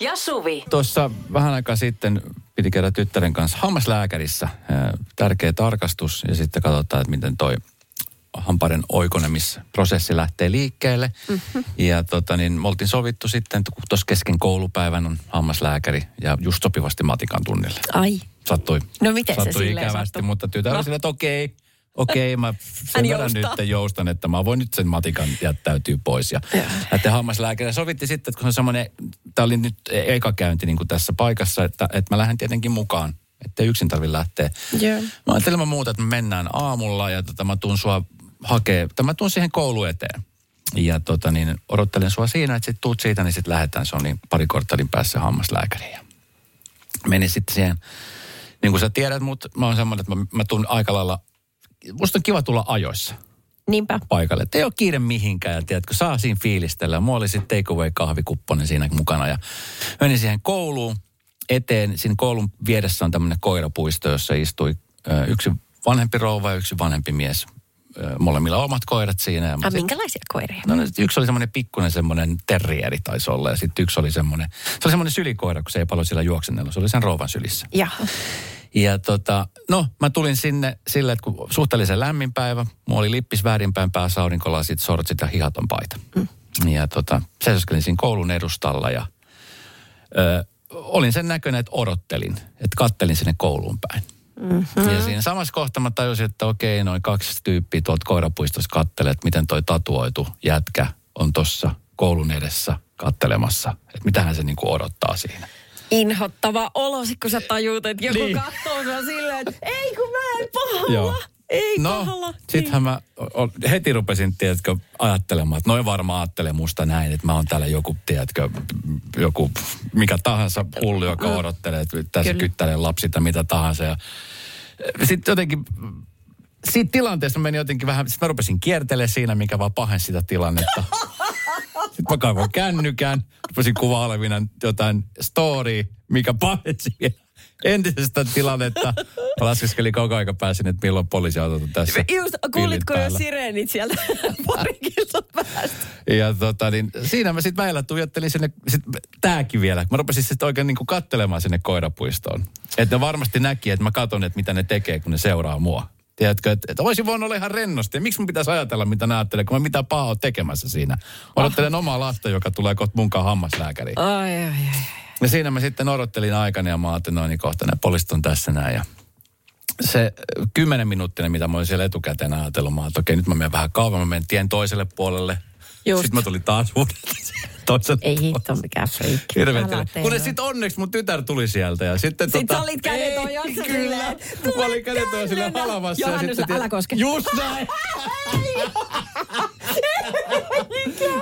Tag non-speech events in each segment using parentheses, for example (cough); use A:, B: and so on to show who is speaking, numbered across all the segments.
A: ja Suvi.
B: Tuossa vähän aikaa sitten piti käydä tyttären kanssa hammaslääkärissä. Ää, Tärkeä tarkastus ja sitten katsotaan, että miten toi hampaiden oikonemisprosessi lähtee liikkeelle. Mm-hmm. Ja tota, niin, me oltiin sovittu sitten, kun tuossa kesken koulupäivän on hammaslääkäri ja just sopivasti matikan tunnille.
C: Ai.
B: Sattui,
C: No miten se
B: sattui
C: silleen
B: ikävästi,
C: sattui?
B: mutta tytär
C: No.
B: sille, että okei, okei, mä sen verran nyt joustan, että mä voin nyt sen matikan jättäytyy pois. Ja näiden hammaslääkäri sovitti sitten, että kun se on semmoinen, tämä oli nyt eka käynti niin kuin tässä paikassa, että, että mä lähden tietenkin mukaan, ettei yksin tarvitse lähteä.
C: Joo.
B: Mä ajattelin mä muuta, että me mennään aamulla ja tota, mä tuun sua hakee, tai mä tuun siihen koulu eteen. Ja tota, niin, odottelen sua siinä, että sit tuut siitä, niin sitten lähdetään. Se on niin pari korttelin päässä hammaslääkäriin. Ja menin sitten siihen, niin kuin sä tiedät, mutta mä oon semmoinen, että mä, mä tuun aika lailla, musta on kiva tulla ajoissa
C: Niinpä.
B: paikalle. Että ei ole kiire mihinkään ja tiedätkö, saa siinä fiilistellä. Mulla oli sitten take away kahvikupponen siinä mukana ja menin siihen kouluun eteen. Siinä koulun vieressä on tämmöinen koirapuisto, jossa istui ö, yksi vanhempi rouva ja yksi vanhempi mies. Molemmilla omat koirat siinä. Ja
C: A,
B: sit-
C: minkälaisia koiria?
B: No, no, yksi oli semmoinen pikkuinen semmoinen terrieri taisi olla ja sitten yksi oli semmoinen, se oli semmoinen sylikoira, kun se ei paljon sillä juoksennella. Se oli sen rouvan sylissä.
C: Jaha.
B: Ja tota, no mä tulin sinne sille, että kun suhteellisen lämmin päivä, mulla oli lippis väärinpäin päässä, aurinkolasit, sortsit ja hihaton paita. Mm. Ja tota, seisoskelin siinä koulun edustalla ja ö, olin sen näköinen, että odottelin, että kattelin sinne kouluun päin. Mm-hmm. Ja siinä samassa kohtaa mä tajusin, että okei, noin kaksi tyyppiä tuolta koirapuistossa kattelee, että miten toi tatuoitu jätkä on tuossa koulun edessä kattelemassa. Että mitähän se niinku odottaa siinä.
C: Inhottava olo, sit kun sä tajuut, että joku
B: Niin.
C: niin. katsoo sua silleen, että ei kun mä en pahalla.
B: Joo.
C: Ei
B: no,
C: pahalla.
B: sittenhän mä o- heti rupesin, tiedätkö, ajattelemaan, että noin varmaan ajattelee musta näin, että mä oon täällä joku, tiedätkö, joku mikä tahansa hullu, joka odottelee, että tässä kyttäilee lapsi tai mitä tahansa. Ja sitten jotenkin, siitä tilanteesta meni jotenkin vähän, sitten mä rupesin kiertelemään siinä, mikä vaan pahensi sitä tilannetta. (laughs) Mä kaivoin kännykän, rupesin kuvailevina jotain story, mikä pahensi vielä entisestä tilannetta. Mä laskeskelin koko aika pääsin, että milloin poliisiautot on tässä.
C: Just, kuulitko jo sireenit sieltä (laughs) pari kilsa päästä?
B: Ja tota, niin siinä mä sitten väillä tuijottelin sinne, sit tääkin vielä. Mä rupesin sitten oikein niin kattelemaan sinne koirapuistoon. Että ne varmasti näki, että mä katson, että mitä ne tekee, kun ne seuraa mua. Tiedätkö, että, että olisin voinut olla ihan rennosti. Miksi mun pitäisi ajatella, mitä ne ajattelee, kun mä mitään pahaa oon tekemässä siinä. Odottelen omaa lasta, joka tulee kohta munkaan hammaslääkäriin.
C: Ai, ai, ai.
B: Ja siinä mä sitten odottelin aikana ja mä ajattelin, no niin kohta ne poliisit on tässä näin. Ja se kymmenen minuuttinen, mitä mä olin siellä etukäteen ajatellut, mä ajattelin, että okei, nyt mä menen vähän kauan, mä menen tien toiselle puolelle.
C: Just.
B: Sitten mä tulin taas uudelleen (laughs)
C: Ei hitto mikään freikki.
B: Hirveä Kunnes
C: noin.
B: sitten onneksi mun tytär tuli sieltä ja sitten
C: Sit
B: tota...
C: sä olit kädet ojossa
B: Kyllä.
C: silleen,
B: Mä olin kädet ojossa sille
C: kännellä.
B: halavassa. ja
C: Johannus,
B: sitten-
C: älä koske.
B: Just näin.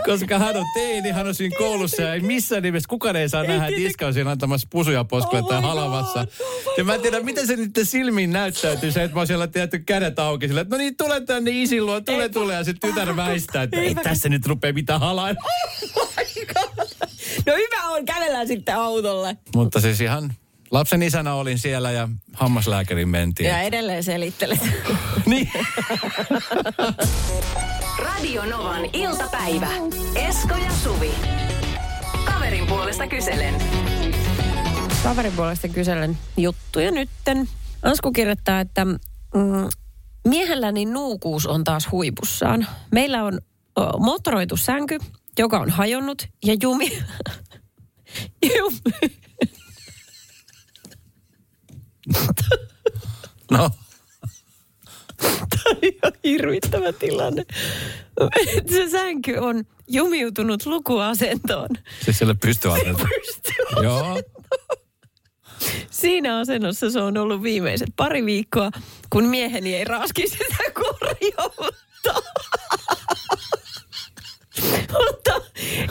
B: Koska hän on teini, hän on siinä koulussa ja ei missään nimessä kukaan ei saa nähdä, että on siinä antamassa pusuja poskelle
C: Oh
B: tai halavassa.
C: God, oh
B: ja mä en tiedä, miten se niiden silmiin näyttäytyy se, että mä oon siellä tietty kädet auki sille, että no niin, tule tänne isin luo, tule, tule. Ja sitten tytär väistää, että ei tässä nyt rupea mitään halailla.
C: No hyvä on, kävellään sitten autolle.
B: Mutta siis ihan lapsen isänä olin siellä ja hammaslääkärin mentiin.
C: Ja edelleen selittelet.
B: Niin. (laughs)
A: Radio Novan iltapäivä. Esko ja Suvi. Kaverin puolesta kyselen.
C: Kaverin puolesta kyselen juttuja nytten. Ansku kirjoittaa, että mm, miehelläni nuukuus on taas huipussaan. Meillä on o, moottoroitu sänky, joka on hajonnut ja jumi... (laughs) jumi.
B: No, (laughs)
C: ihan hirvittävä tilanne. (laughs) Se sänky on jumiutunut lukuasentoon.
B: siis siellä pystyy asentaa. Joo.
C: Siinä asennossa se on ollut viimeiset pari viikkoa, kun mieheni ei raski sitä korjauttaa. (laughs) Mutta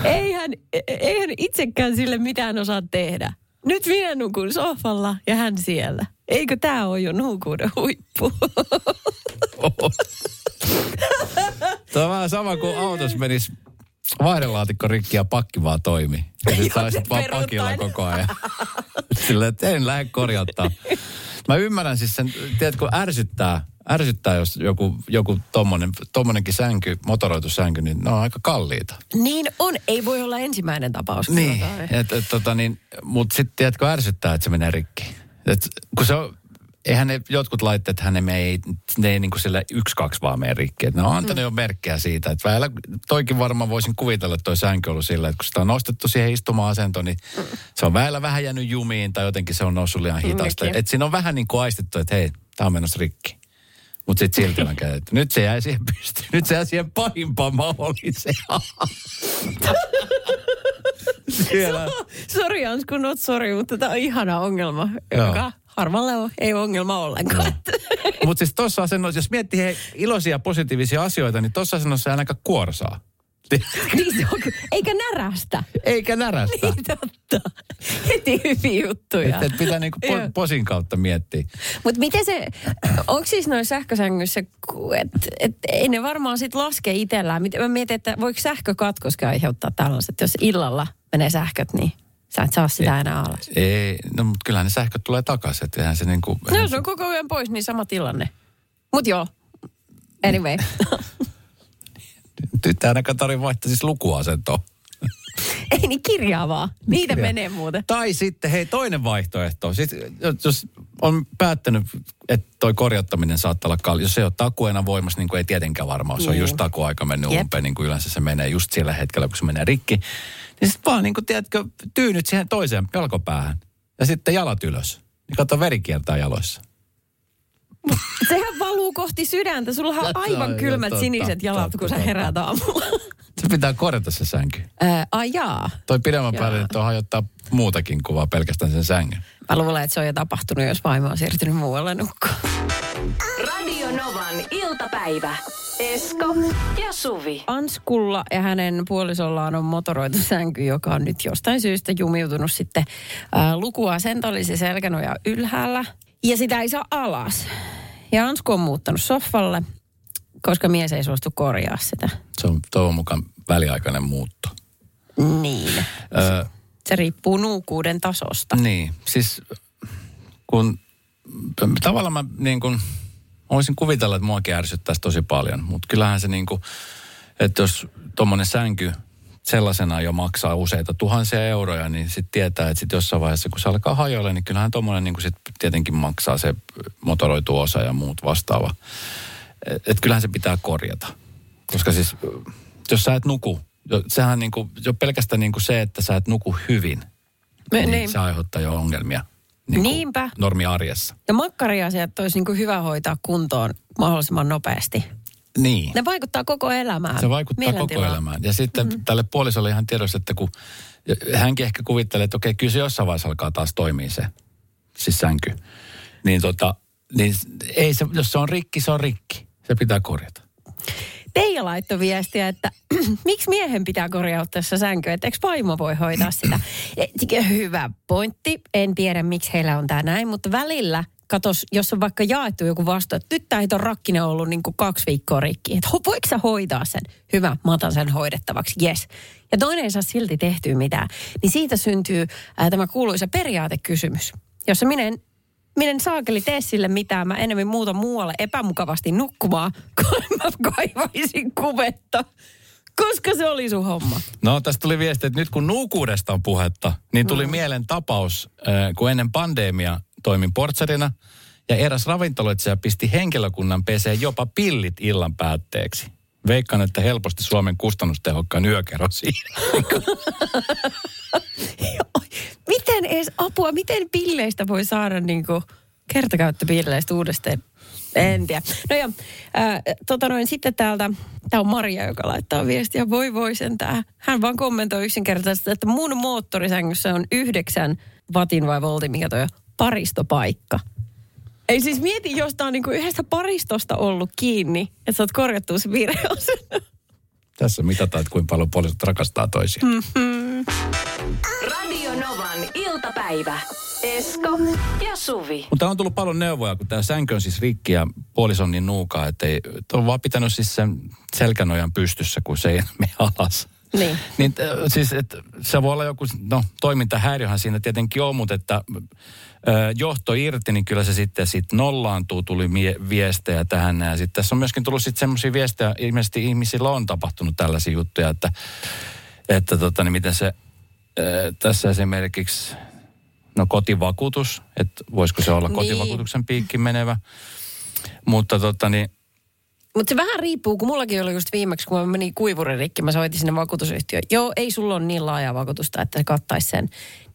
C: eihän, eihän itsekään sille mitään osaa tehdä. Nyt minä nukun sohvalla ja hän siellä. Eikö tämä ole jo nuukuuden huippu?
B: Tämä on vähän sama kuin autossa menisi vaihdelaatikko rikki ja pakki vaan toimi. Ja sit
C: Joo,
B: saisit vaan pakilla koko ajan. Sillä en lähde korjattaa. Mä ymmärrän siis sen, tiedätkö, ärsyttää, ärsyttää jos joku, joku tommonen, tommonenkin sänky, motoroitu sänky, niin ne on aika kalliita.
C: niin on, ei voi olla ensimmäinen tapaus.
B: Niin, et, et, tota, niin, mutta sitten tiedätkö, ärsyttää, että se menee rikki. Et, kun se on, eihän ne jotkut laitteet, hän ne ei, ne ei niin kuin sille yksi, kaksi vaan mene rikki. Et ne on antanut mm. jo merkkejä siitä. Että välillä, toikin varmaan voisin kuvitella, että toi sänky on ollut sillä, että kun sitä on nostettu siihen istuma-asentoon, niin mm. se on väillä vähän jäänyt jumiin tai jotenkin se on noussut liian hitaasti.
C: Nekin.
B: Että siinä on vähän niin kuin aistettu, että hei, tämä on menossa rikki. Mutta sitten silti on käytetty. Nyt se jäi siihen pystyyn. Nyt se jäi siihen pahimpaan mahdolliseen. Siellä.
C: Sori Ansku, not sorry, mutta tämä on ihana ongelma,
B: Joo.
C: joka harvalle on, ei ongelma ollenkaan.
B: Mutta siis tuossa asennossa, jos miettii hei, iloisia positiivisia asioita, niin tuossa asennossa ei ainakaan kuorsaa. (laughs)
C: niin se on, eikä närästä.
B: Eikä närästä.
C: Niin totta. Heti hyviä juttuja.
B: Että et pitää niinku po, posin kautta miettiä.
C: Mutta miten se, onko siis noin sähkösängyssä, että et, ei ne varmaan sit laske itsellään. Mä mietin, että voiko sähkökatkoskin aiheuttaa tällaiset, jos illalla menee sähköt, niin sä et saa sitä enää alas.
B: Ei, no mutta kyllähän ne sähköt tulee takaisin. Että eihän se niinku...
C: No jos on koko ajan pois, niin sama tilanne. Mut joo, anyway. (laughs)
B: Ei ainakaan tarvitse vaihtaa siis lukuasentoa. (laughs)
C: ei niin kirjaa vaan. Niitä
B: Kirjaa.
C: menee muuten.
B: Tai sitten, hei, toinen vaihtoehto. Siis, jos on päättänyt, että toi korjattaminen saattaa olla kalli, jos se ei ole takuena voimassa, niin kuin ei tietenkään varmaan, se on just takuaika mennyt
C: Jep.
B: umpeen, niin kuin yleensä se menee just sillä hetkellä, kun se menee rikki. Niin sitten vaan, niin kuin, tiedätkö, tyynyt siihen toiseen jalkopäähän. Ja sitten jalat ylös. Niin kato, veri kiertää jaloissa.
C: Sehän kohti sydäntä. Sulla on aivan
B: joo,
C: kylmät
B: totta,
C: siniset jalat,
B: totta,
C: kun sä heräät aamulla. (laughs)
B: Se pitää korjata se sänky.
C: Ää, ai jaa.
B: Toi pidemmän päälle nyt on hajottaa muutakin kuvaa pelkästään sen sängyn.
C: Mä luulen, että se on jo tapahtunut, jos vaimo on siirtynyt muualle nukkumaan.
A: Radio Novan iltapäivä. Esko ja Suvi.
C: Anskulla ja hänen puolisollaan on motoroitu sänky, joka on nyt jostain syystä jumiutunut sitten ää, lukuasento, oli se selkänoja ylhäällä. Ja sitä ei saa alas. Ja Ansku on muuttanut sohvalle, koska mies ei suostu korjaa sitä.
B: Se on toivon mukaan väliaikainen muutto.
C: Niin.
B: Öö,
C: Se riippuu nuukuuden tasosta.
B: Niin, siis kun tavallaan mä niin kuin, voisin kuvitella, että muakin ärsyttäisi tosi paljon, mutta kyllähän se niin kuin, että jos tuommoinen sänky sellaisena jo maksaa useita tuhansia euroja, niin sitten tietää, että sitten jossain vaiheessa, kun se alkaa hajoilla, niin kyllähän tuommoinen niin sit tietenkin maksaa se motoroitu osa ja muut vastaava. Että et kyllähän se pitää korjata. Koska siis, jos sä et nuku, jo, sehän niin kuin, jo pelkästään niin kuin se, että sä et nuku hyvin,
C: Me-
B: niin,
C: niin.
B: se aiheuttaa jo ongelmia. Niin
C: Niinpä.
B: Normiarjessa.
C: Ja makkariasiat olisi niin kuin hyvä hoitaa kuntoon mahdollisimman nopeasti.
B: Niin.
C: Ne vaikuttaa koko elämään.
B: Se vaikuttaa koko elämään. Ja sitten mm-hmm. tälle puolisolle ihan tiedossa, että kun hänkin ehkä kuvittelee, että okei, kyllä se jossain vaiheessa alkaa taas toimia se, siis sänky. Niin tota, niin ei se, jos se on rikki, se on rikki. Se pitää korjata.
C: Teija laittoi viestiä, että (clears throat) miksi miehen pitää korjaa tässä sänkyä, että eikö vaimo voi hoitaa sitä. (clears throat) Hyvä pointti. En tiedä, miksi heillä on tämä näin, mutta välillä, katos, jos on vaikka jaettu joku vastu, että nyt tämä on rakkinen ollut niin kuin kaksi viikkoa rikki. Että voiko sä hoitaa sen? Hyvä, mä otan sen hoidettavaksi, yes. Ja toinen ei saa silti tehtyä mitään. Niin siitä syntyy ää, tämä kuuluisa periaatekysymys, jossa minä en minä en saakeli tee sille mitään. Mä enemmän muuta muualle epämukavasti nukkumaan, kun mä kaivaisin kuvetta. Koska se oli sun homma.
B: No tästä tuli viesti, että nyt kun nuukuudesta on puhetta, niin tuli mm. mieleen tapaus, kun ennen pandemia toimin portsarina ja eräs ravintoloitsija pisti henkilökunnan peseen jopa pillit illan päätteeksi. Veikkaan, että helposti Suomen kustannustehokkaan yökerro. (laughs)
C: Miten edes apua, miten pilleistä voi saada niinku kertakäyttöpilleistä uudestaan? En tiedä. No joo, ää, tota noin, sitten täältä, tämä on Maria, joka laittaa viestiä, voi voi sentään. Hän vaan kommentoi yksinkertaisesti, että mun moottorisängyssä on yhdeksän vatin vai voltin, mikä toi on, paristopaikka. Ei siis mieti, jos tää on niinku yhdestä paristosta ollut kiinni, että sä oot korjattu se virheosen. (laughs)
B: Tässä mitataan, että kuinka paljon puolisot rakastaa toisiaan. Mm.
A: Radio Novan iltapäivä. Esko ja Suvi.
B: Mutta on tullut paljon neuvoja, kun tämä sänky on siis rikki ja puolison niin nuukaa, että ei, että on vaan pitänyt siis sen selkänojan pystyssä, kun se ei mene alas.
C: Niin. (laughs)
B: Niin äh, siis, että se voi olla joku, no toimintahäiriöhän siinä tietenkin on, mutta että äh, johto irti, niin kyllä se sitten sit nollaantuu, tuli mie- viestejä tähän. Ja sitten tässä on myöskin tullut sitten semmoisia viestejä, ilmeisesti ihmisillä on tapahtunut tällaisia juttuja, että, että tota, niin miten se äh, tässä esimerkiksi, no kotivakuutus, että voisiko se olla
C: Niin.
B: kotivakuutuksen piikki menevä. Mutta tota niin,
C: Mutta se vähän riippuu, kun mullakin oli just viimeksi, kun mä menin kuivurin rikki, mä soitin sinne vakuutusyhtiöön. Joo, ei sulla ole niin laajaa vakuutusta, että se kattaisi sen.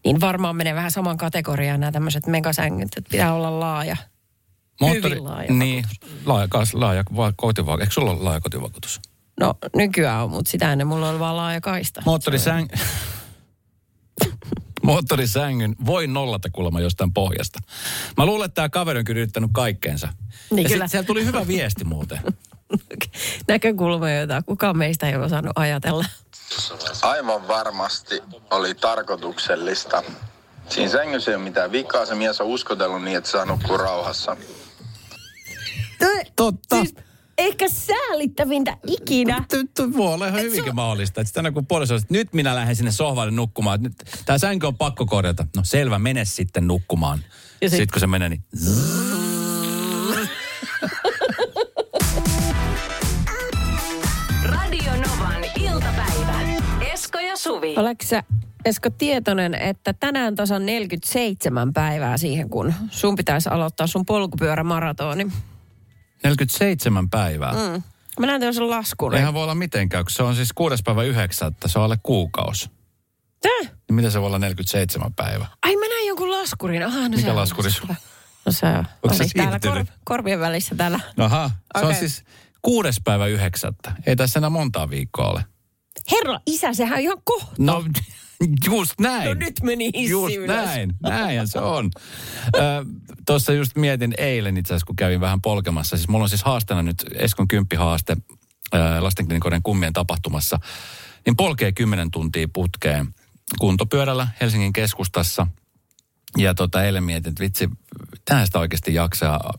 C: Niin varmaan menee vähän saman kategoriaan nämä tämmöiset megasängyt, että pitää olla laaja. Hyvin laaja
B: Niin, laaja, kas- laaja va- kotivakuutus. Eikö sulla ole laaja kotivakuutus?
C: No nykyään on, mutta sitä ennen mulla oli vaan laaja kaista.
B: Moottorisäng... (laughs) Moottorisängyn voi nollata kuulemma jostain pohjasta. Mä luulen, että tämä kaveri on kyllä yrittänyt kaikkeensa.
C: Niin
B: ja
C: kyllä.
B: sit siellä tuli hyvä viesti muuten. (laughs) (laughs)
C: Näkökulma, jota kukaan meistä ei ole osannut ajatella.
D: Aivan varmasti oli tarkoituksellista. Siinä sängyssä ei ole mitään vikaa, se mies on uskotellut niin, että saa nukkua rauhassa.
B: Totta.
C: Siis ehkä säällittävintä ikinä.
B: Voi olla ihan hyvinkin mahdollista. Että tänä kun puoliso että nyt minä lähden sinne sohvalle nukkumaan. Nyt, tämä sänky on pakko korjata. No selvä, mene sitten nukkumaan. Sitten kun se menee, niin
A: Suvi.
C: Oletko sä, Esko, tietoinen, että tänään tasan 47 päivää siihen, kun sun pitäisi aloittaa sun polkupyörämaratoni?
B: 47 päivää. Mm.
C: Mä näen tämmöisen laskun.
B: Eihän voi olla mitenkään, kun se on siis kuudes päivä yhdeksättä, se on alle kuukausi.
C: Tää?
B: Niin miten se voi olla 47 päivää?
C: Ai mä näin jonkun laskurin. Aha, no
B: Mikä
C: se on-
B: laskuri sulla?
C: No se on.
B: Onko se
C: täällä
B: siirtynyt?
C: korvien välissä täällä.
B: No aha, se on siis kuudes päivä yhdeksättä. Ei tässä enää montaa viikkoa ole.
C: Herra isä, sehän on ihan kohta.
B: No (laughs) just näin.
C: No nyt meni hissi
B: Just
C: ylös.
B: näin, näinhän se on. Tuossa just mietin eilen itse asiassa, kun kävin vähän polkemassa. Siis mulla on siis haasteena nyt Eskon kymppihaaste lastenklinikoiden kummien tapahtumassa. Niin polkee 10 tuntia putkeen kuntopyörällä Helsingin keskustassa. Ja tota, eilen mietin, että vitsi, tähän sitä oikeasti jaksaa.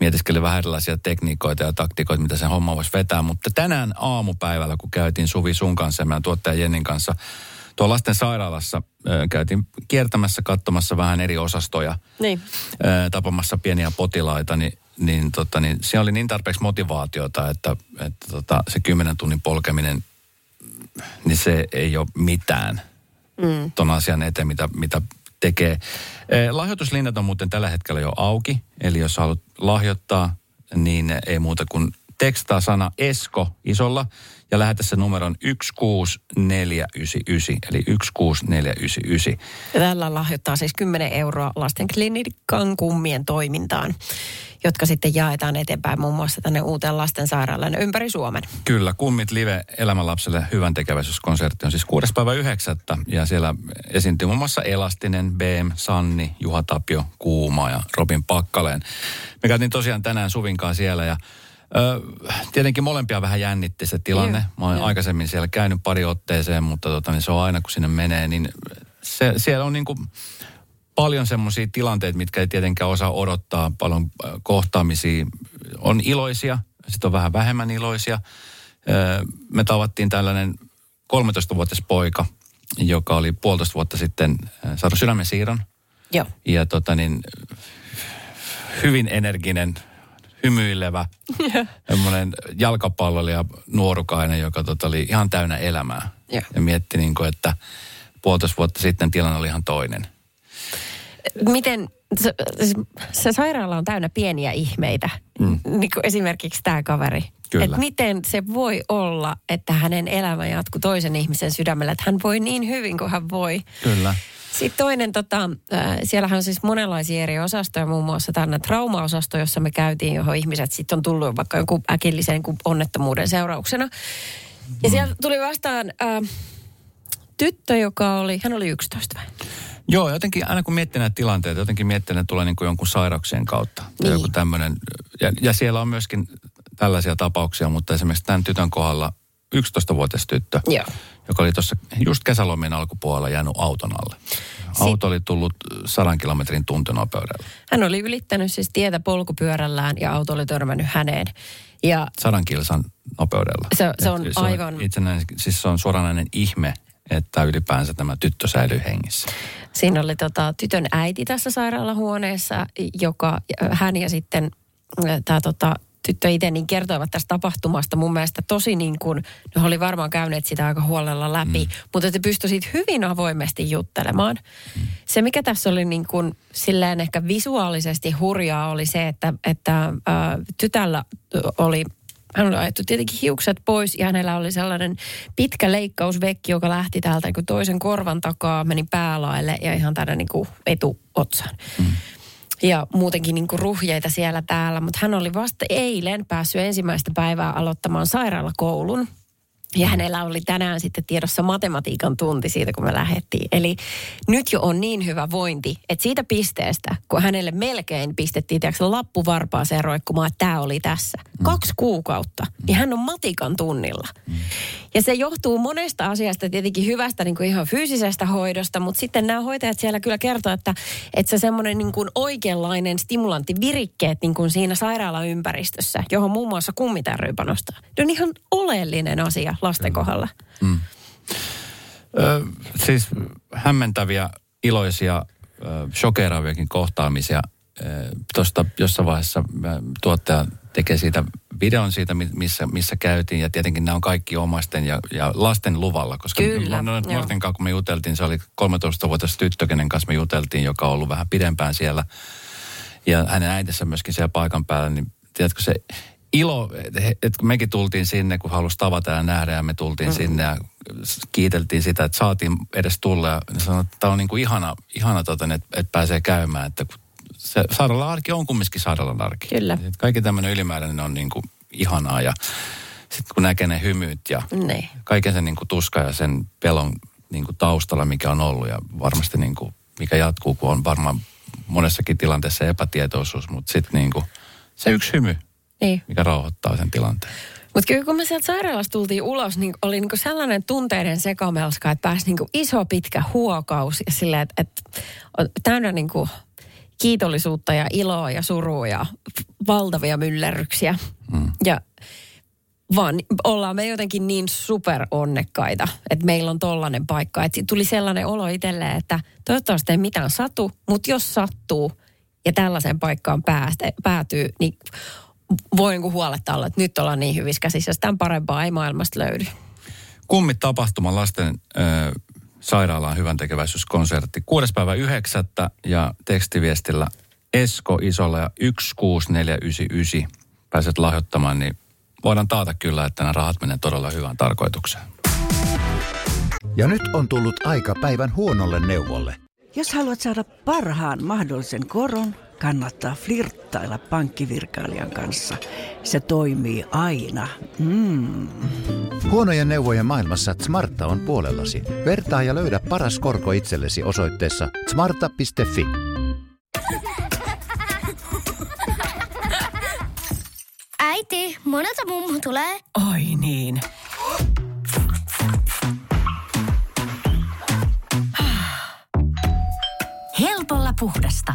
B: Mietiskelin vähän erilaisia tekniikoita ja taktikoita, mitä se homma voisi vetää. Mutta tänään aamupäivällä, kun käytiin Suvi sun kanssa ja meidän tuottaja Jennin kanssa tuolla lasten sairaalassa, ö, käytiin kiertämässä, katsomassa vähän eri osastoja,
C: Niin.
B: ö, tapamassa pieniä potilaita, niin, niin, tota, niin siellä oli niin tarpeeksi motivaatiota, että, että tota, se 10 tunnin polkeminen, niin se ei ole mitään mm. ton asian eteen, mitä, mitä tekee. Lahjoituslinnat on muuten tällä hetkellä jo auki, eli jos haluat lahjoittaa, niin ei muuta kuin tekstaa sana ESKO isolla ja lähetä se numeron 16499, eli 16499.
C: Ja tällä lahjoittaa siis 10 euroa lastenklinikan kummien toimintaan, jotka sitten jaetaan eteenpäin muun muassa tänne uuteen lastensairaalaan ympäri Suomen.
B: Kyllä, Kummit Live elämänlapselle hyvän tekeväisyyskonsertti on siis 6. päivä 9. Ja siellä esiintyy muun muassa Elastinen, BM, Sanni, Juha Tapio, Kuuma ja Robin Pakkaleen. Me käytiin tosiaan tänään Suvinkaan siellä ja Ö, tietenkin molempia vähän jännitti se tilanne.
C: Joo,
B: Mä olen aikaisemmin siellä käynyt pari otteeseen, mutta tota, niin se on aina kun sinne menee, niin se, siellä on niin kuin paljon semmoisia tilanteita, mitkä ei tietenkään osaa odottaa, paljon kohtaamisia. On iloisia, sitten on vähän vähemmän iloisia. Me tavattiin tällainen 13-vuotias poika, joka oli puolitoista vuotta sitten saanut sydämen siirron.
C: Joo.
B: Ja tota niin, hyvin energinen, hymyilevä, semmoinen jalkapallolija nuorukainen, joka tota oli ihan täynnä elämää.
C: Joo.
B: Ja mietti, niin kuin, että puolitoista vuotta sitten tilanne oli ihan toinen.
C: Miten, se, siis se sairaala on täynnä pieniä ihmeitä, mm. niin kuin esimerkiksi tämä kaveri.
B: Kyllä.
C: Et miten se voi olla, että hänen elämä jatkuu toisen ihmisen sydämellä, että hän voi niin hyvin kuin hän voi.
B: Kyllä.
C: Sitten toinen, tota, äh, siellähän on siis monenlaisia eri osastoja, muun muassa tänne traumaosasto, jossa me käytiin, johon ihmiset sitten on tullut vaikka jonkun äkillisen jonkun onnettomuuden seurauksena. Ja
B: Mm.
C: siellä tuli vastaan äh, tyttö, joka oli, hän oli 11 vai?
B: Joo, jotenkin aina kun miettii näitä tilanteita, jotenkin miettii, että ne tulee niin kuin jonkun sairauksien kautta.
C: Niin.
B: joku tämmöinen. Ja, ja siellä on myöskin tällaisia tapauksia, mutta esimerkiksi tämän tytön kohdalla 11-vuotias tyttö,
C: Joo.
B: joka oli tuossa just kesälomien alkupuolella jäänyt auton alle. Auto oli tullut sadan kilometrin tuntinopeudella.
C: Hän oli ylittänyt siis tietä polkupyörällään ja auto oli törmännyt häneen. Ja
B: Sadan kilsan nopeudella.
C: Se- se on
B: Et
C: aivan-
B: Itsenäinen, siis se on suoranainen ihme, että ylipäänsä tämä tyttö säilyy hengissä.
C: Siinä oli tota, tytön äiti tässä sairaalahuoneessa, joka hän ja sitten tämä tota, tyttö itse niin kertoivat tästä tapahtumasta mun mielestä tosi niin kuin, ne oli varmaan käyneet sitä aika huolella läpi, mm. mutta te pystyivät hyvin avoimesti juttelemaan. Mm. Se mikä tässä oli niin kuin silleen ehkä visuaalisesti hurjaa oli se, että, että ä, tytällä oli hän oli ajettu tietenkin hiukset pois ja hänellä oli sellainen pitkä leikkausvekki, joka lähti täältä niin kuin toisen korvan takaa, meni päälaelle ja ihan tänne niin kuin etuotsaan. Mm. Ja muutenkin niin kuin ruhjeita siellä täällä, mutta hän oli vasta eilen päässyt ensimmäistä päivää aloittamaan sairaalakoulun. Ja hänellä oli tänään sitten tiedossa matematiikan tunti siitä, kun me lähdettiin. Eli nyt jo on niin hyvä vointi, että siitä pisteestä, kun hänelle melkein pistettiin tiedätkö, lappu varpaaseen roikkumaan, että tämä oli tässä. Mm. Kaksi kuukautta. Ja hän on matikan tunnilla. Mm. Ja se johtuu monesta asiasta, tietenkin hyvästä niin kuin ihan fyysisestä hoidosta, mutta sitten nämä hoitajat siellä kyllä kertoo, että, että se semmoinen niin kuin oikeanlainen stimulantti, virikkeet niin kuin siinä sairaalaympäristössä, johon muun muassa kummitärry panostaa, ne on ihan oleellinen asia lasten kohdalla.
B: Mm. Ö, siis hämmentäviä, iloisia, ö, shokeraviakin kohtaamisia. Tuosta jossain vaiheessa tuottaja tekee siitä videon siitä, mi- missä, missä käytiin. Ja tietenkin nämä on kaikki omaisten ja, ja lasten luvalla. Koska
C: Kyllä,
B: no, nuorten kanssa, kun me juteltiin, se oli 13-vuotias tyttö, kenen kanssa me juteltiin, joka on ollut vähän pidempään siellä. Ja hänen äitinsä myöskin siellä paikan päällä, niin tiedätkö se ilo, että et kun mekin tultiin sinne, kun halusi tavata ja nähdä, ja me tultiin mm. sinne ja kiiteltiin sitä, että saatiin edes tulla. Ja ne sanoi, että tämä on niin kuin ihana, ihana tota, että, että pääsee käymään, että kun se sairaalan arki on kumminkin sairaalan arki.
C: Kyllä.
B: Et Kaikki tämmöinen ylimääräinen on niin kuin ihanaa ja sitten kun näkee ne hymyt ja
C: Niin.
B: kaiken sen niin kuin tuska ja sen pelon niin kuin taustalla, mikä on ollut ja varmasti niin kuin, mikä jatkuu, kun on varmaan monessakin tilanteessa epätietoisuus, mutta sitten niin kuin se yksi hymy,
C: Niin.
B: mikä rauhoittaa sen tilanteen.
C: Mutta kyllä kun me sieltä sairaalasta tultiin ulos, niin oli niinku sellainen tunteiden sekamelska, että pääsi niinku iso pitkä huokaus ja silleen, että, että on täynnä niinku kiitollisuutta ja iloa ja surua ja valtavia myllerryksiä. Mm. Ja vaan ollaan me jotenkin niin super onnekkaita, että meillä on tollainen paikka. Että tuli sellainen olo itselleen, että toivottavasti ei mitään satu, mutta jos sattuu ja tällaiseen paikkaan päästä, päätyy, niin voi niin huoletta olla, että nyt ollaan niin hyvissä käsissä. Tämän parempaa ei maailmasta löydy.
B: Kummit tapahtuma lasten ö, sairaalaan hyvän tekeväisyyskonsertti. 6. päivä 9. ja tekstiviestillä Esko isolla ja 16499 pääset lahjoittamaan, niin voidaan taata kyllä, että nämä rahat menee todella hyvään tarkoitukseen.
E: Ja nyt on tullut aika päivän huonolle neuvolle.
F: Jos haluat saada parhaan mahdollisen koron, kannattaa flirttailla pankkivirkailijan kanssa. Se toimii aina. Mm.
E: Huonojen neuvojen maailmassa Smarta on puolellasi. Vertaa ja löydä paras korko itsellesi osoitteessa smarta.fi.
G: Äiti, monelta mummu tulee?
C: Ai niin.
H: Helpolla puhdasta.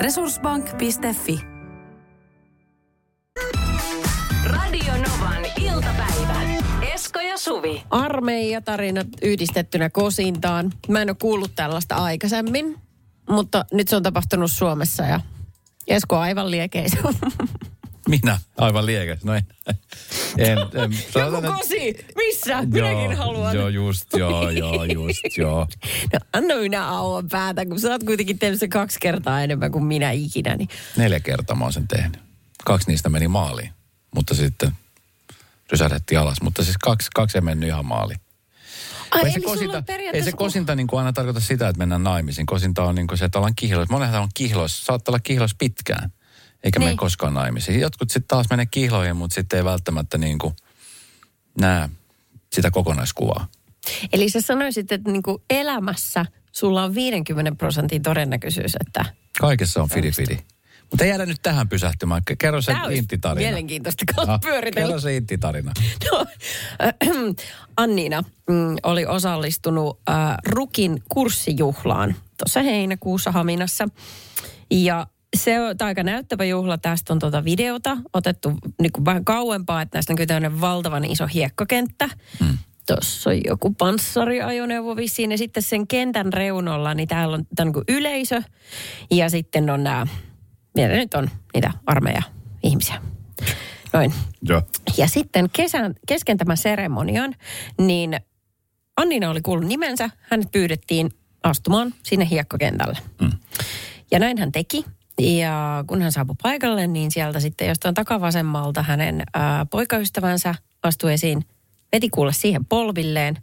I: Resurssbank.fi
A: Radio Novan iltapäivä. Esko ja Suvi.
C: Armeijatarinat yhdistettynä kosintaan. Mä en ole kuullut tällaista aikaisemmin, mutta nyt se on tapahtunut Suomessa ja Esko on aivan liekeissä. (laughs)
B: Minä aivan liekäs. No en, (laughs) en, en, (laughs)
C: Joku kosi! Missä? Minäkin haluan.
B: Joo, just, joo, (laughs) joo, just, joo.
C: No, anna minä auan päätä, kun sä oot kuitenkin tehnyt sen kaksi kertaa enemmän kuin minä ikinä. Niin.
B: Neljä kertaa mä oon sen tehnyt. Kaksi niistä meni maaliin, mutta sitten rysähdettiin alas. Mutta siis kaksi, kaksi ei mennyt ihan maaliin.
C: Ai,
B: ei, se kosinta, ei se kosinta niin kuin aina tarkoita sitä, että mennään naimisiin. Kosinta on niin kuin se, että ollaan kihloissa. Monethan on kihloissa, saattaa olla kihloissa pitkään, eikä niin. mene
C: Niin.
B: koskaan naimisiin. Jotkut sitten taas menee kihloihin, mutta sitten ei välttämättä niin kuin näe sitä kokonaiskuvaa.
C: Eli sä sanoisit, että niinku elämässä sulla on 50 prosentin todennäköisyys, että...
B: Kaikessa on fidi-fidi. Mutta ei jäädä nyt tähän pysähtymään. Kerro se intti-tarina.
C: mielenkiintoista
B: Ah,
C: pyöritellä.
B: Kerro se intti-tarina.
C: No, (clears throat) Anniina mm, oli osallistunut äh, Rukin kurssijuhlaan tuossa heinäkuussa Haminassa. Ja se on aika näyttävä juhla. Tästä on tuota videota otettu niin kuin vähän kauempaa, että näistä näkyy tämmöinen valtavan iso hiekkakenttä. Mm. Tuossa on joku panssariajoneuvo vissiin ja sitten sen kentän reunolla, niin täällä on, tää on niin kuin yleisö ja sitten on nämä, mitä nyt on, niitä armeija ihmisiä. Noin.
B: Joo.
C: Ja sitten kesän, kesken tämän seremonian, niin Annina oli kuullut nimensä. Hänet pyydettiin astumaan sinne hiekkakentälle. Mm. Ja näin hän teki. Ja kun hän saapui paikalle, niin sieltä sitten jostain takavasemmalta hänen ää, poikaystävänsä astui esiin, veti kuulla siihen polvilleen.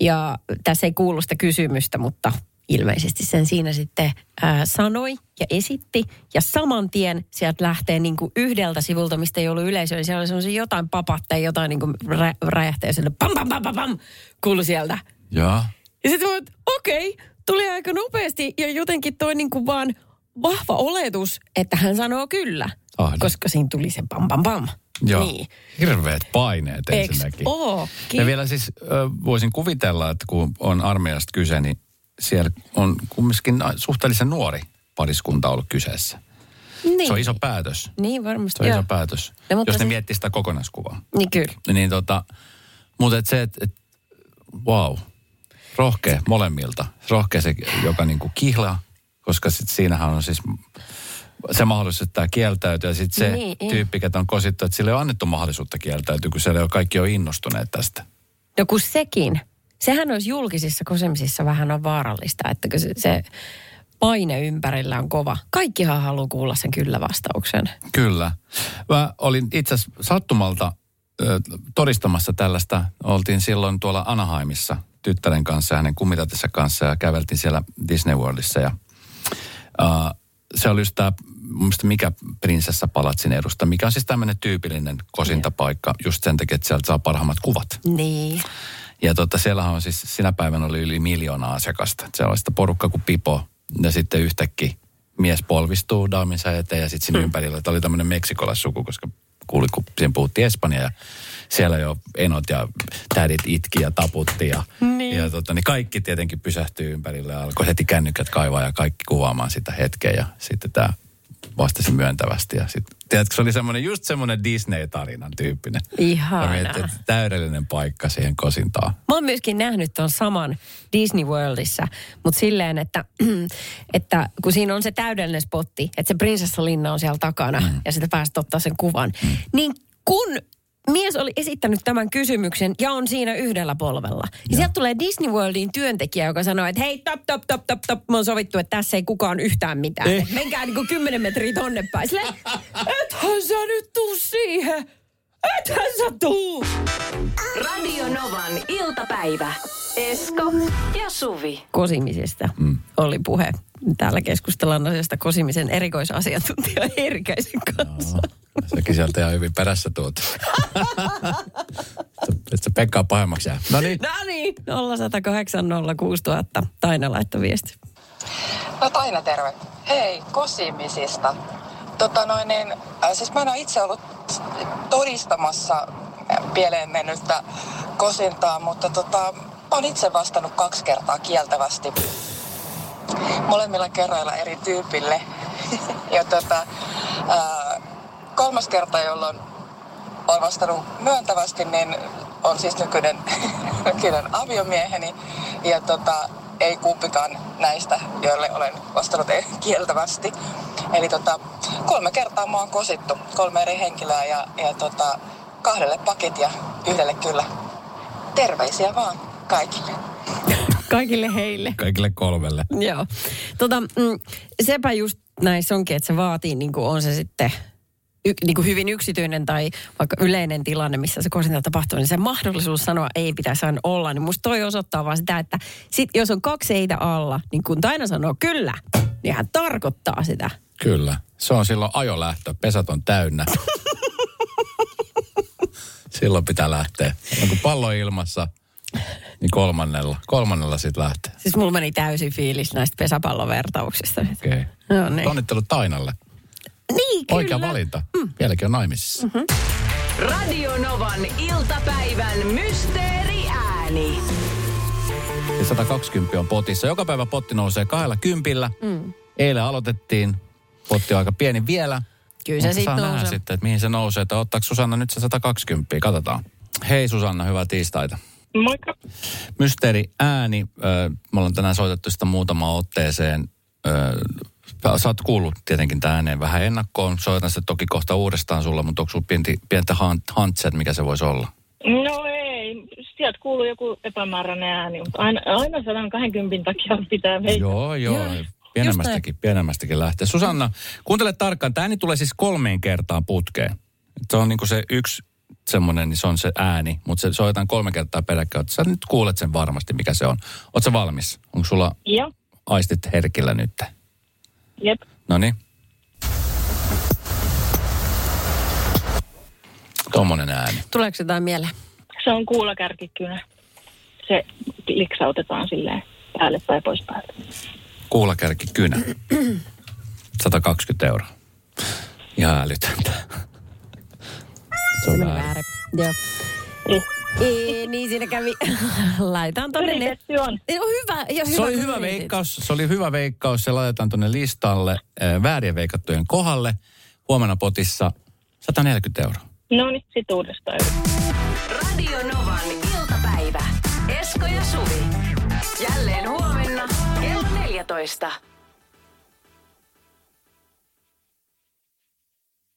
C: Ja tässä ei kuulu sitä kysymystä, mutta ilmeisesti sen siinä sitten ää, sanoi ja esitti. Ja saman tien sieltä lähtee niin kuin yhdeltä sivulta, mistä ei ollut yleisöä, niin siellä oli semmoisia jotain papatteja, jotain niin kuin rä, räjähtää sille pam pam pam pam pam, kuului sieltä.
B: Joo.
C: Ja sitten okei, okay, tuli aika nopeasti ja jotenkin toi niin kuin vaan vahva oletus, että hän sanoo kyllä.
B: Ahde.
C: Koska siinä tuli se pam pam pam.
B: Joo.
C: Niin.
B: Hirveät paineet
C: Eiks
B: ensinnäkin.
C: ookin?
B: Ja vielä siis voisin kuvitella, että kun on armeijasta kyse, niin siellä on kumminkin suhteellisen nuori pariskunta ollut kyseessä.
C: Niin.
B: Se on iso päätös.
C: Niin varmasti,
B: Se on
C: joo.
B: iso päätös,
C: No, mutta
B: jos ne
C: se-
B: miettii sitä kokonaiskuvaa.
C: Niin kyllä.
B: Niin tota, mutta et se, että et, wow, rohkea molemmilta. Rohkea se, joka niinku kihlaa, koska sit siinähän on siis se mahdollisuus, että tämä kieltäytyy. Ja sitten se
C: Niin, niin.
B: tyyppi, ketä on kosittu, että sille ei ole annettu mahdollisuutta kieltäytyä, kun siellä jo kaikki on innostuneet tästä.
C: No kun sekin, sehän olisi julkisissa kosemisissa vähän on vaarallista, että kun se, se paine ympärillä on kova. Kaikkihan haluaa kuulla sen kyllä-vastauksen.
B: Kyllä. Mä olin itse asiassa sattumalta ö, todistamassa tällaista. Oltiin silloin tuolla Anaheimissa tyttären kanssa ja hänen kummitätinsä kanssa ja käveltiin siellä Disney Worldissa. Ja, äh, se oli just tämä, mikä prinsessa palatsin edusta, mikä on siis tämmöinen tyypillinen kosintapaikka just sen takia, että sieltä saa parhaimmat kuvat.
C: Niin.
B: Ja tota, siellähän on siis, sinä päivänä oli yli miljoona asiakasta. Siellä oli sitä porukka kuin pipo. Ja sitten yhtäkkiä mies polvistuu daaminsa eteen ja sitten siinä ympärillä. Tämä oli tämmöinen meksikolaissuku, koska kuuli, kun siihen puhuttiin Espanjaa. Ja siellä jo enot ja tädit itki ja taputti. Ja,
C: Niin.
B: ja tota, niin kaikki tietenkin pysähtyi ympärille ja alkoi heti kännykät kaivaa ja kaikki kuvaamaan sitä hetkeä. Ja sitten tämä vastasi myöntävästi. Ja sitten, tiedätkö, se oli semmoinen, just semmoinen Disney-tarinan tyyppinen. Että täydellinen paikka siihen kosintaan.
C: Mä oon myöskin nähnyt ton saman Disney Worldissa, mutta silleen, että, (clears throat) että kun siinä on se täydellinen spotti, että se prinsessalinna on siellä takana mm. ja sitä pääset ottaa sen kuvan, mm. niin kun mies oli esittänyt tämän kysymyksen ja on siinä yhdellä polvella. Ja sieltä tulee Disney Worldin työntekijä, joka sanoo, että hei, top, top, top, top, top, me on sovittu, että tässä ei kukaan yhtään mitään. Eh. Menkää niinku 10 metriä tonne päin. Silleen, (laughs) ethän sä nyt tuu siihen. Ethän sä tuu.
A: Radio Novan iltapäivä. Esko ja Suvi.
C: kosimisesta mm. oli puhe. Täällä keskustellaan asiasta kosimisen erikoisasiantuntija Erkäisen kanssa.
B: Sekin sieltä ihan hyvin perässä tuot. (laughs) Että se Pekka on pahemmaksi jää. No niin.
C: No niin, 0108 06000. Taina laittoi viesti.
J: No Taina terve. Hei, kosimisista. Tota noin, niin, äh, siis mä en ole itse ollut todistamassa pieleen mennyttä kosintaa, mutta tota, oon itse vastannut kaksi kertaa kieltävästi molemmilla kerroilla eri tyypille. ja tota, ää, kolmas kerta, jolloin olen vastannut myöntävästi, niin on siis nykyinen, (laughs) nykyinen aviomieheni. Ja tota, ei kumpikaan näistä, joille olen vastannut kieltävästi. Eli tota, kolme kertaa mua on kosittu, kolme eri henkilöä ja, ja tota, kahdelle pakit ja yhdelle kyllä. Terveisiä vaan kaikille.
C: Kaikille heille.
B: Kaikille kolmelle.
C: Joo. Tota, mm, sepä just näissä onkin, että se vaatii, niin kuin on se sitten y, niin kuin hyvin yksityinen tai vaikka yleinen tilanne, missä se kosinta tapahtuu, niin se mahdollisuus sanoa ei pitäisi aina olla. Niin musta toi osoittaa vaan sitä, että sit, jos on kaksi eitä alla, niin kun Taina sanoo kyllä, niin hän tarkoittaa sitä.
B: Kyllä. Se on silloin ajolähtö. Pesät on täynnä. (laughs) silloin pitää lähteä. Kun pallo ilmassa, niin kolmannella. Kolmannella sitten lähtee.
C: Siis mulla meni täysin fiilis näistä pesäpallovertauksista.
B: Okei. Okay.
C: No niin.
B: Onnittelut Tainalle.
C: Niin,
B: Oikea valinta. Mm. Vieläkin on naimisissa. Mm-hmm.
A: Radio Novan iltapäivän mysteeriääni.
B: Ja 120 on potissa. Joka päivä potti nousee kahdella kympillä.
C: Mm.
B: Eilen aloitettiin. Potti on aika pieni vielä.
C: Kyllä se sitten nousee.
B: sitten, että mihin se nousee. Että ottaako Susanna nyt se 120? Katsotaan. Hei Susanna, hyvää tiistaita.
K: Moikka.
B: Mysteeri ääni. Me ollaan tänään soitettu sitä muutamaan otteeseen. Sä oot kuullut tietenkin tämän ääneen vähän ennakkoon. Soitan sitä toki kohta uudestaan sulla, mutta onko sulla pientä hunt- huntset, mikä se voisi olla?
K: No ei, sieltä kuuluu joku epämääräinen ääni, mutta aina, aina 120 takia pitää meitä.
B: Joo, joo. Pienemmästäkin, pienemmästäkin lähtee. Susanna, kuuntele tarkkaan. Tämä ääni tulee siis kolmeen kertaan putkeen. Se on niinku se yksi semmoinen, niin se on se ääni, mutta se soitetaan kolme kertaa peräkkäin. Sä nyt kuulet sen varmasti, mikä se on. Oletko valmis? Onko sulla
K: Joo,
B: aistit herkillä nyt?
K: jep.
B: No niin. Tuommoinen ääni.
C: Tuleeko jotain mieleen?
K: Se on kuulakärkikynä. Se liksautetaan silleen päälle tai pois päältä.
B: Kuulakärki kynä. 120 euroa. Ihan älytöntä. Se on väärin.
C: väärin. Joo. Ei, niin siinä kävi. (laughs) Laitan tonne.
K: Yritetty on.
C: Hyvä. Ja hyvä
B: Se oli hyvä veikkaus. Se oli hyvä veikkaus. Se laitetaan tuonne listalle äh, väärien veikattujen kohdalle. Huomenna potissa 140 euroa.
K: No niin, sit uudestaan.
A: Radio Novan iltapäivä. Esko ja Suvi. Jälleen huomenna kello 14.